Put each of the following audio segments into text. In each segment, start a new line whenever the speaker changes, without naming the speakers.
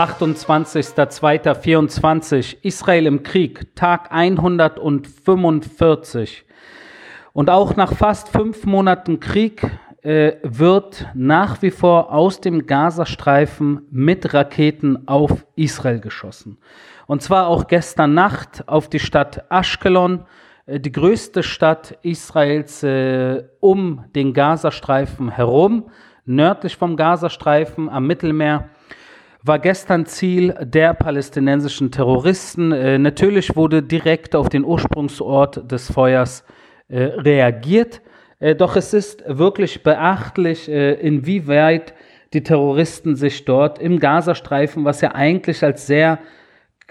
28.02.24 Israel im Krieg, Tag 145. Und auch nach fast fünf Monaten Krieg äh, wird nach wie vor aus dem Gazastreifen mit Raketen auf Israel geschossen. Und zwar auch gestern Nacht auf die Stadt Ashkelon, äh, die größte Stadt Israels äh, um den Gazastreifen herum, nördlich vom Gazastreifen am Mittelmeer war gestern Ziel der palästinensischen Terroristen. Äh, natürlich wurde direkt auf den Ursprungsort des Feuers äh, reagiert. Äh, doch es ist wirklich beachtlich, äh, inwieweit die Terroristen sich dort im Gazastreifen, was ja eigentlich als sehr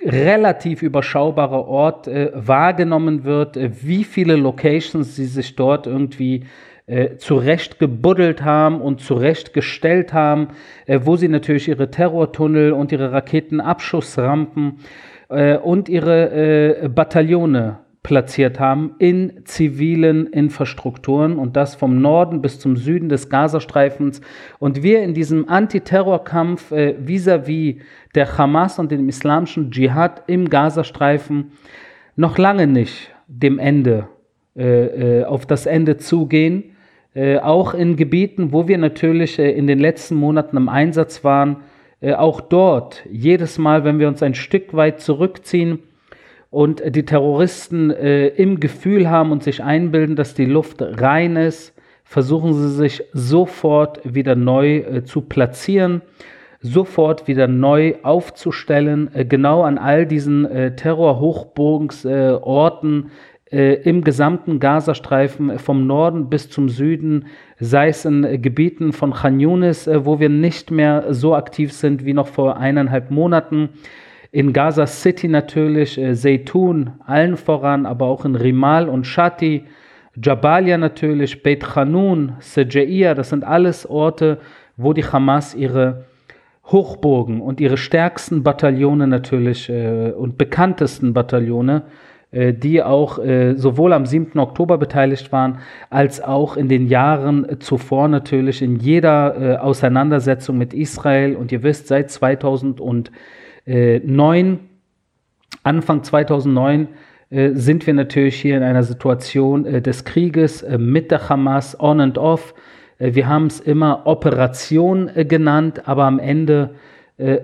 relativ überschaubarer Ort äh, wahrgenommen wird, äh, wie viele Locations sie sich dort irgendwie äh, zurechtgebuddelt haben und zurechtgestellt haben, äh, wo sie natürlich ihre Terrortunnel und ihre Raketenabschussrampen äh, und ihre äh, Bataillone platziert haben in zivilen Infrastrukturen und das vom Norden bis zum Süden des Gazastreifens. Und wir in diesem Antiterrorkampf äh, vis-à-vis -vis der Hamas und dem islamischen Dschihad im Gazastreifen noch lange nicht dem Ende, äh, äh auf das Ende zugehen. Äh, auch in Gebieten, wo wir natürlich äh, in den letzten Monaten im Einsatz waren, äh, auch dort, jedes Mal, wenn wir uns ein Stück weit zurückziehen und die Terroristen im Gefühl haben und sich einbilden, dass die Luft rein ist, versuchen sie sich sofort wieder neu zu platzieren, sofort wieder neu aufzustellen, genau an all diesen Terrorhochburgsorten, äh, im gesamten Gazastreifen vom Norden bis zum Süden, sei es in Gebieten von Khan Yunis, äh, wo wir nicht mehr so aktiv sind wie noch vor eineinhalb Monaten. In Gaza City natürlich, äh, Zeytun, allen voran, aber auch in Rimal und Shati, Jabalia natürlich, Beit Hanun, Sejaiya, das sind alles Orte, wo die Hamas ihre Hochburgen und ihre stärksten Bataillone natürlich äh, und bekanntesten Bataillone äh, die auch äh, sowohl am 7. Oktober beteiligt waren, als auch in den Jahren zuvor natürlich in jeder äh, Auseinandersetzung mit Israel. Und ihr wisst, seit 2009, Anfang 2009, sind wir natürlich hier in einer Situation des Krieges mit der Hamas on and off. wir haben es immer Operation genannt, aber am Ende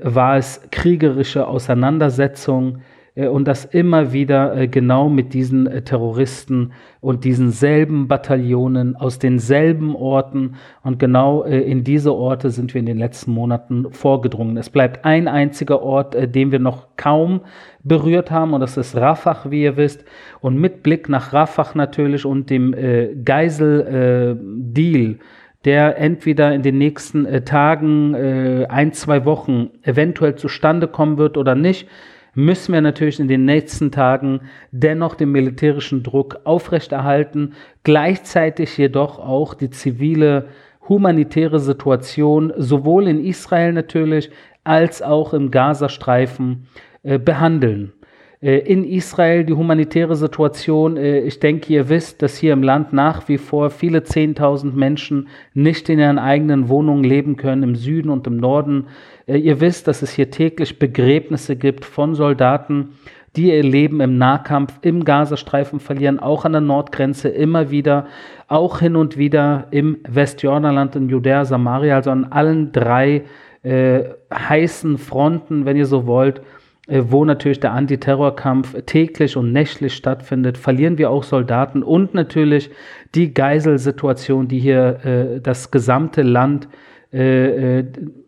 war es kriegerische Auseinandersetzung äh, und das immer wieder äh, genau mit diesen äh, Terroristen und diesen selben Bataillonen aus denselben Orten und genau in diese Orte sind wir in den letzten Monaten vorgedrungen. Es bleibt ein einziger Ort, den wir noch kaum berührt haben und das ist Rafah, wie ihr wisst. Und mit Blick nach Rafah natürlich und dem Geisel-Deal, der entweder in den nächsten Tagen, ein, zwei Wochen eventuell zustande kommen wird oder nicht, müssen wir natürlich in den nächsten Tagen dennoch den militärischen Druck aufrechterhalten, gleichzeitig jedoch auch die zivile humanitäre Situation sowohl in Israel natürlich als auch im Gazastreifen äh, behandeln. Äh, in Israel die humanitäre Situation, äh, ich denke, ihr wisst, dass hier im Land nach wie vor viele Zehntausend Menschen nicht in ihren eigenen Wohnungen leben können, im Süden und im Norden. Äh, ihr wisst, dass es hier täglich Begräbnisse gibt von Soldaten, die ihr Leben im Nahkampf im Gazastreifen verlieren, auch an der Nordgrenze immer wieder, auch hin und wieder im Westjordanland, in Judäa, Samaria, also an allen drei äh, heißen Fronten, wenn ihr so wollt, äh, wo natürlich der Antiterrorkampf täglich und nächtlich stattfindet, verlieren wir auch Soldaten und natürlich die Geiselsituation, die hier äh, das gesamte Land, äh, äh,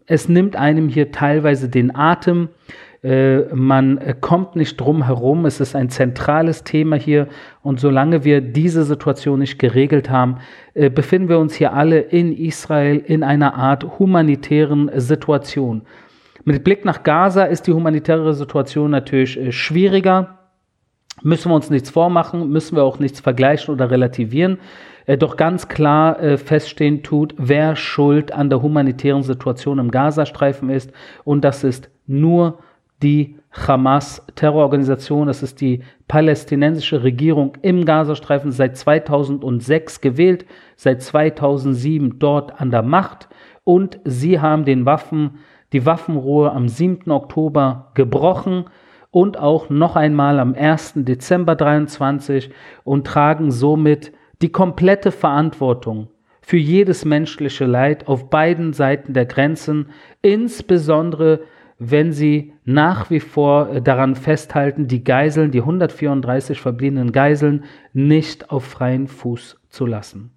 es nimmt einem hier teilweise den Atem. Äh, man kommt nicht drum herum. Es ist ein zentrales Thema hier. Und solange wir diese Situation nicht geregelt haben, befinden wir uns hier alle in Israel in einer Art humanitären Situation. Mit Blick nach Gaza ist die humanitäre Situation natürlich äh, schwieriger. Müssen wir uns nichts vormachen, müssen wir auch nichts vergleichen oder relativieren. Äh, doch ganz klar äh, feststehen tut, wer schuld an der humanitären Situation im Gazastreifen ist. Und das ist nur die Hamas-Terrororganisation. Das ist die palästinensische Regierung im Gazastreifen seit 2006 gewählt, seit 2007 dort an der Macht. Und sie haben den Waffen die Waffenruhe am 7. Oktober gebrochen und auch noch einmal am 1. Dezember 23 und tragen somit die komplette Verantwortung für jedes menschliche Leid auf beiden Seiten der Grenzen, insbesondere wenn sie nach wie vor äh, daran festhalten, die Geiseln, die 134 verbliebenen Geiseln, nicht auf freien Fuß zu lassen.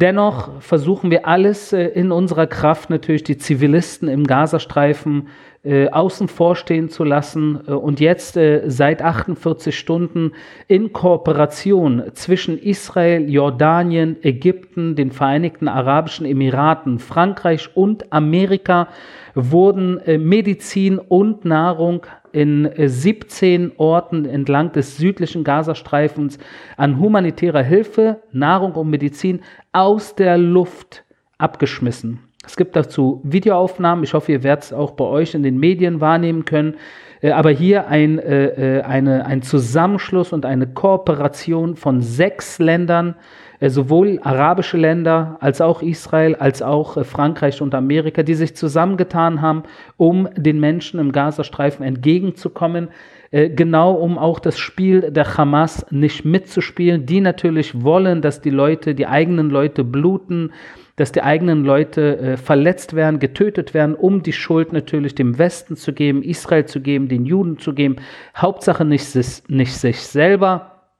Dennoch versuchen wir alles äh, in unserer Kraft, natürlich die Zivilisten im Gazastreifen äh, außen vor stehen zu lassen. Äh, und jetzt seit 48 Stunden in Kooperation zwischen Israel, Jordanien, Ägypten, den Vereinigten Arabischen Emiraten, Frankreich und Amerika wurden Medizin und Nahrung in 17 Orten entlang des südlichen Gazastreifens an humanitärer Hilfe, Nahrung und Medizin aus der Luft abgeschmissen. Es gibt dazu Videoaufnahmen. Ich hoffe, ihr werdet es auch bei euch in den Medien wahrnehmen können. Äh, aber hier ein, äh, äh, eine, ein Zusammenschluss und eine Kooperation von sechs Ländern, sowohl arabische Länder als auch Israel, als auch Frankreich und Amerika, die sich zusammengetan haben, um den Menschen im Gazastreifen entgegenzukommen genau um auch das Spiel der Hamas nicht mitzuspielen, die natürlich wollen, dass die Leute, die eigenen Leute bluten, dass die eigenen Leute äh, verletzt werden, getötet werden, um die Schuld natürlich dem Westen zu geben, Israel zu geben, den Juden zu geben. Hauptsache nicht, nicht sich selber.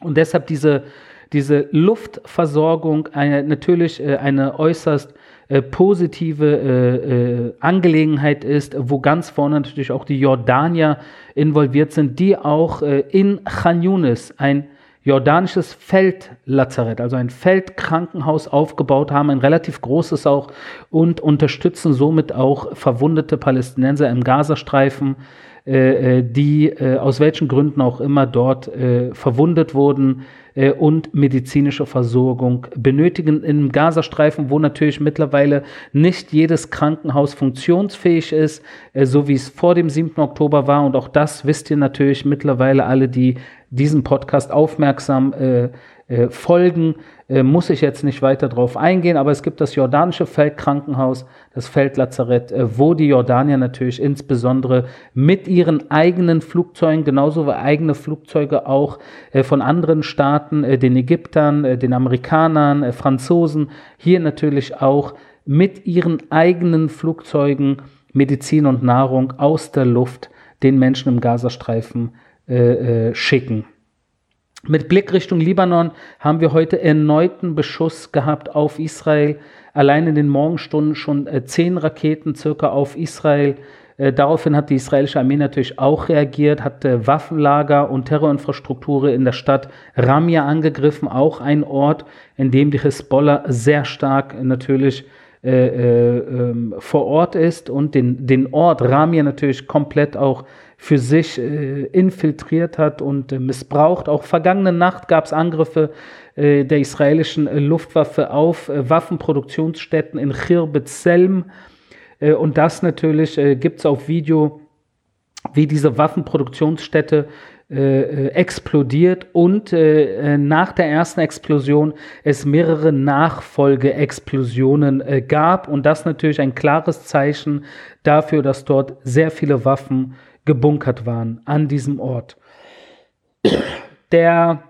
Und deshalb diese, diese Luftversorgung eine, natürlich äh, eine äußerst äh, positive äh, Angelegenheit ist, wo ganz vorne natürlich auch die Jordanier involviert sind, die auch in Khan Yunis ein jordanisches Feldlazarett, also ein Feldkrankenhaus aufgebaut haben, ein relativ großes auch, und unterstützen somit auch verwundete Palästinenser im Gazastreifen, äh die äh, aus welchen Gründen auch immer dort äh, verwundet wurden äh, und medizinische Versorgung benötigen. Im Gazastreifen, wo natürlich mittlerweile nicht jedes Krankenhaus funktionsfähig ist, äh, so wie es vor dem 7. Oktober war. Und auch das wisst ihr natürlich mittlerweile alle, die diesem Podcast aufmerksam äh, äh, folgen, äh, muss ich jetzt nicht weiter drauf eingehen, aber es gibt das jordanische Feldkrankenhaus, das Feldlazarett, äh, wo die Jordanier natürlich insbesondere mit ihren eigenen Flugzeugen, genauso wie eigene Flugzeuge auch äh, von anderen Staaten, äh, den Ägyptern, äh, den Amerikanern, äh, Franzosen, hier natürlich auch mit ihren eigenen Flugzeugen Medizin und Nahrung aus der Luft den Menschen im Gazastreifen äh, äh, schicken. Mit Blick Richtung Libanon haben wir heute erneuten Beschuss gehabt auf Israel. Allein in den Morgenstunden schon äh, zehn Raketen circa auf Israel. Äh, daraufhin hat die israelische Armee natürlich auch reagiert, hat äh, Waffenlager und Terrorinfrastruktur in der Stadt Ramia angegriffen, auch ein Ort, in dem die Hisbollah sehr stark natürlich äh, äh, ähm, vor Ort ist und den, den Ort Ramia natürlich komplett auch für sich äh, infiltriert hat und äh, missbraucht. Auch vergangene Nacht gab es Angriffe äh, der israelischen äh, Luftwaffe auf äh, Waffenproduktionsstätten in Khirbet Selm. Äh, und das natürlich gibt es auf Video, wie diese Waffenproduktionsstätte explodiert und nach der ersten Explosion es mehrere Nachfolgeexplosionen gab und das natürlich ein klares Zeichen dafür, dass dort sehr viele Waffen gebunkert waren an diesem Ort. Der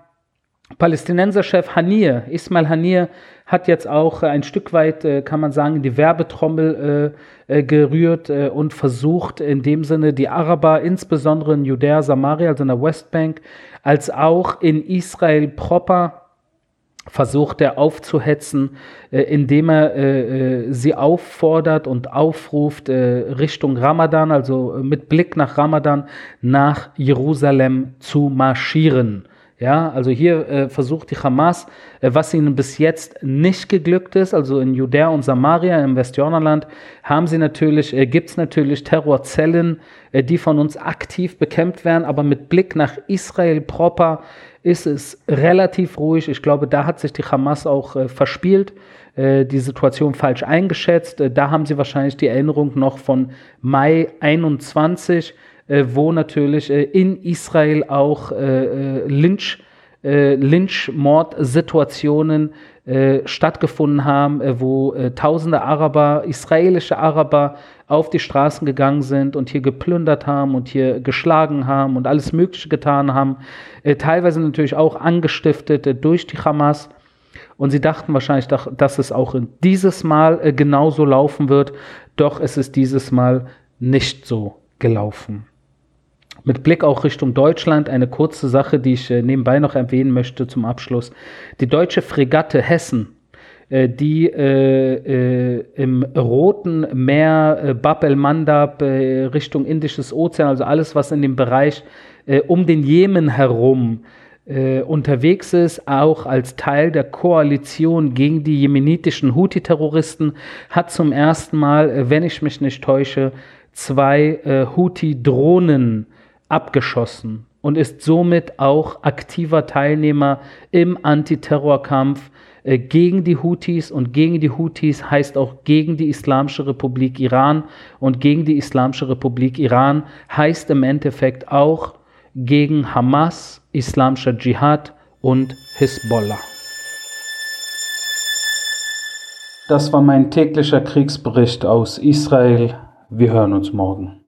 Palästinenserchef Hanir, Ismail Hanir, hat jetzt auch ein Stück weit, äh, kann man sagen, die Werbetrommel äh, äh, gerührt und versucht in dem Sinne die Araber, insbesondere in Judäa, Samaria, also in der Westbank, als auch in Israel proper versucht er aufzuhetzen, äh, indem er äh, äh, sie auffordert und aufruft äh, Richtung Ramadan, also äh, mit Blick nach Ramadan, nach Jerusalem zu marschieren. Ja, also hier äh, versucht die Hamas, äh, was ihnen bis jetzt nicht geglückt ist, also in Judäa und Samaria im Westjordanland, haben sie natürlich, äh, gibt es natürlich Terrorzellen, äh, die von uns aktiv bekämpft werden, aber mit Blick nach Israel proper ist es relativ ruhig. Ich glaube, da hat sich die Hamas auch äh, verspielt, äh, die Situation falsch eingeschätzt. Äh, da haben sie wahrscheinlich die Erinnerung noch von Mai 21, äh, wo natürlich äh, in Israel auch äh, Lynch äh, Lynchmord-Situationen äh, stattgefunden haben, äh, wo äh, tausende Araber, israelische Araber auf die Straßen gegangen sind und hier geplündert haben und hier geschlagen haben und alles Mögliche getan haben, äh, teilweise natürlich auch angestiftet äh, durch die Hamas. Und sie dachten wahrscheinlich, dass es auch dieses Mal äh, genauso laufen wird, doch es ist dieses Mal nicht so gelaufen. Mit Blick auch Richtung Deutschland eine kurze Sache, die ich äh, nebenbei noch erwähnen möchte zum Abschluss. Die deutsche Fregatte Hessen, äh, die äh, äh, im Roten Meer, äh, Bab el-Mandab, äh, Richtung Indisches Ozean, also alles, was in dem Bereich um den Jemen herum unterwegs ist, auch als Teil der Koalition gegen die jemenitischen Houthi-Terroristen, hat zum ersten Mal, wenn ich mich nicht täusche, zwei Houthi-Drohnen abgeschossen und ist somit auch aktiver Teilnehmer im Antiterrorkampf äh, gegen die Houthis und gegen die Houthis heißt auch gegen die Islamische Republik Iran und gegen die Islamische Republik Iran heißt im Endeffekt auch gegen Hamas, Islamischer Dschihad und Hisbollah. Das war mein täglicher Kriegsbericht aus Israel. Wir hören uns morgen.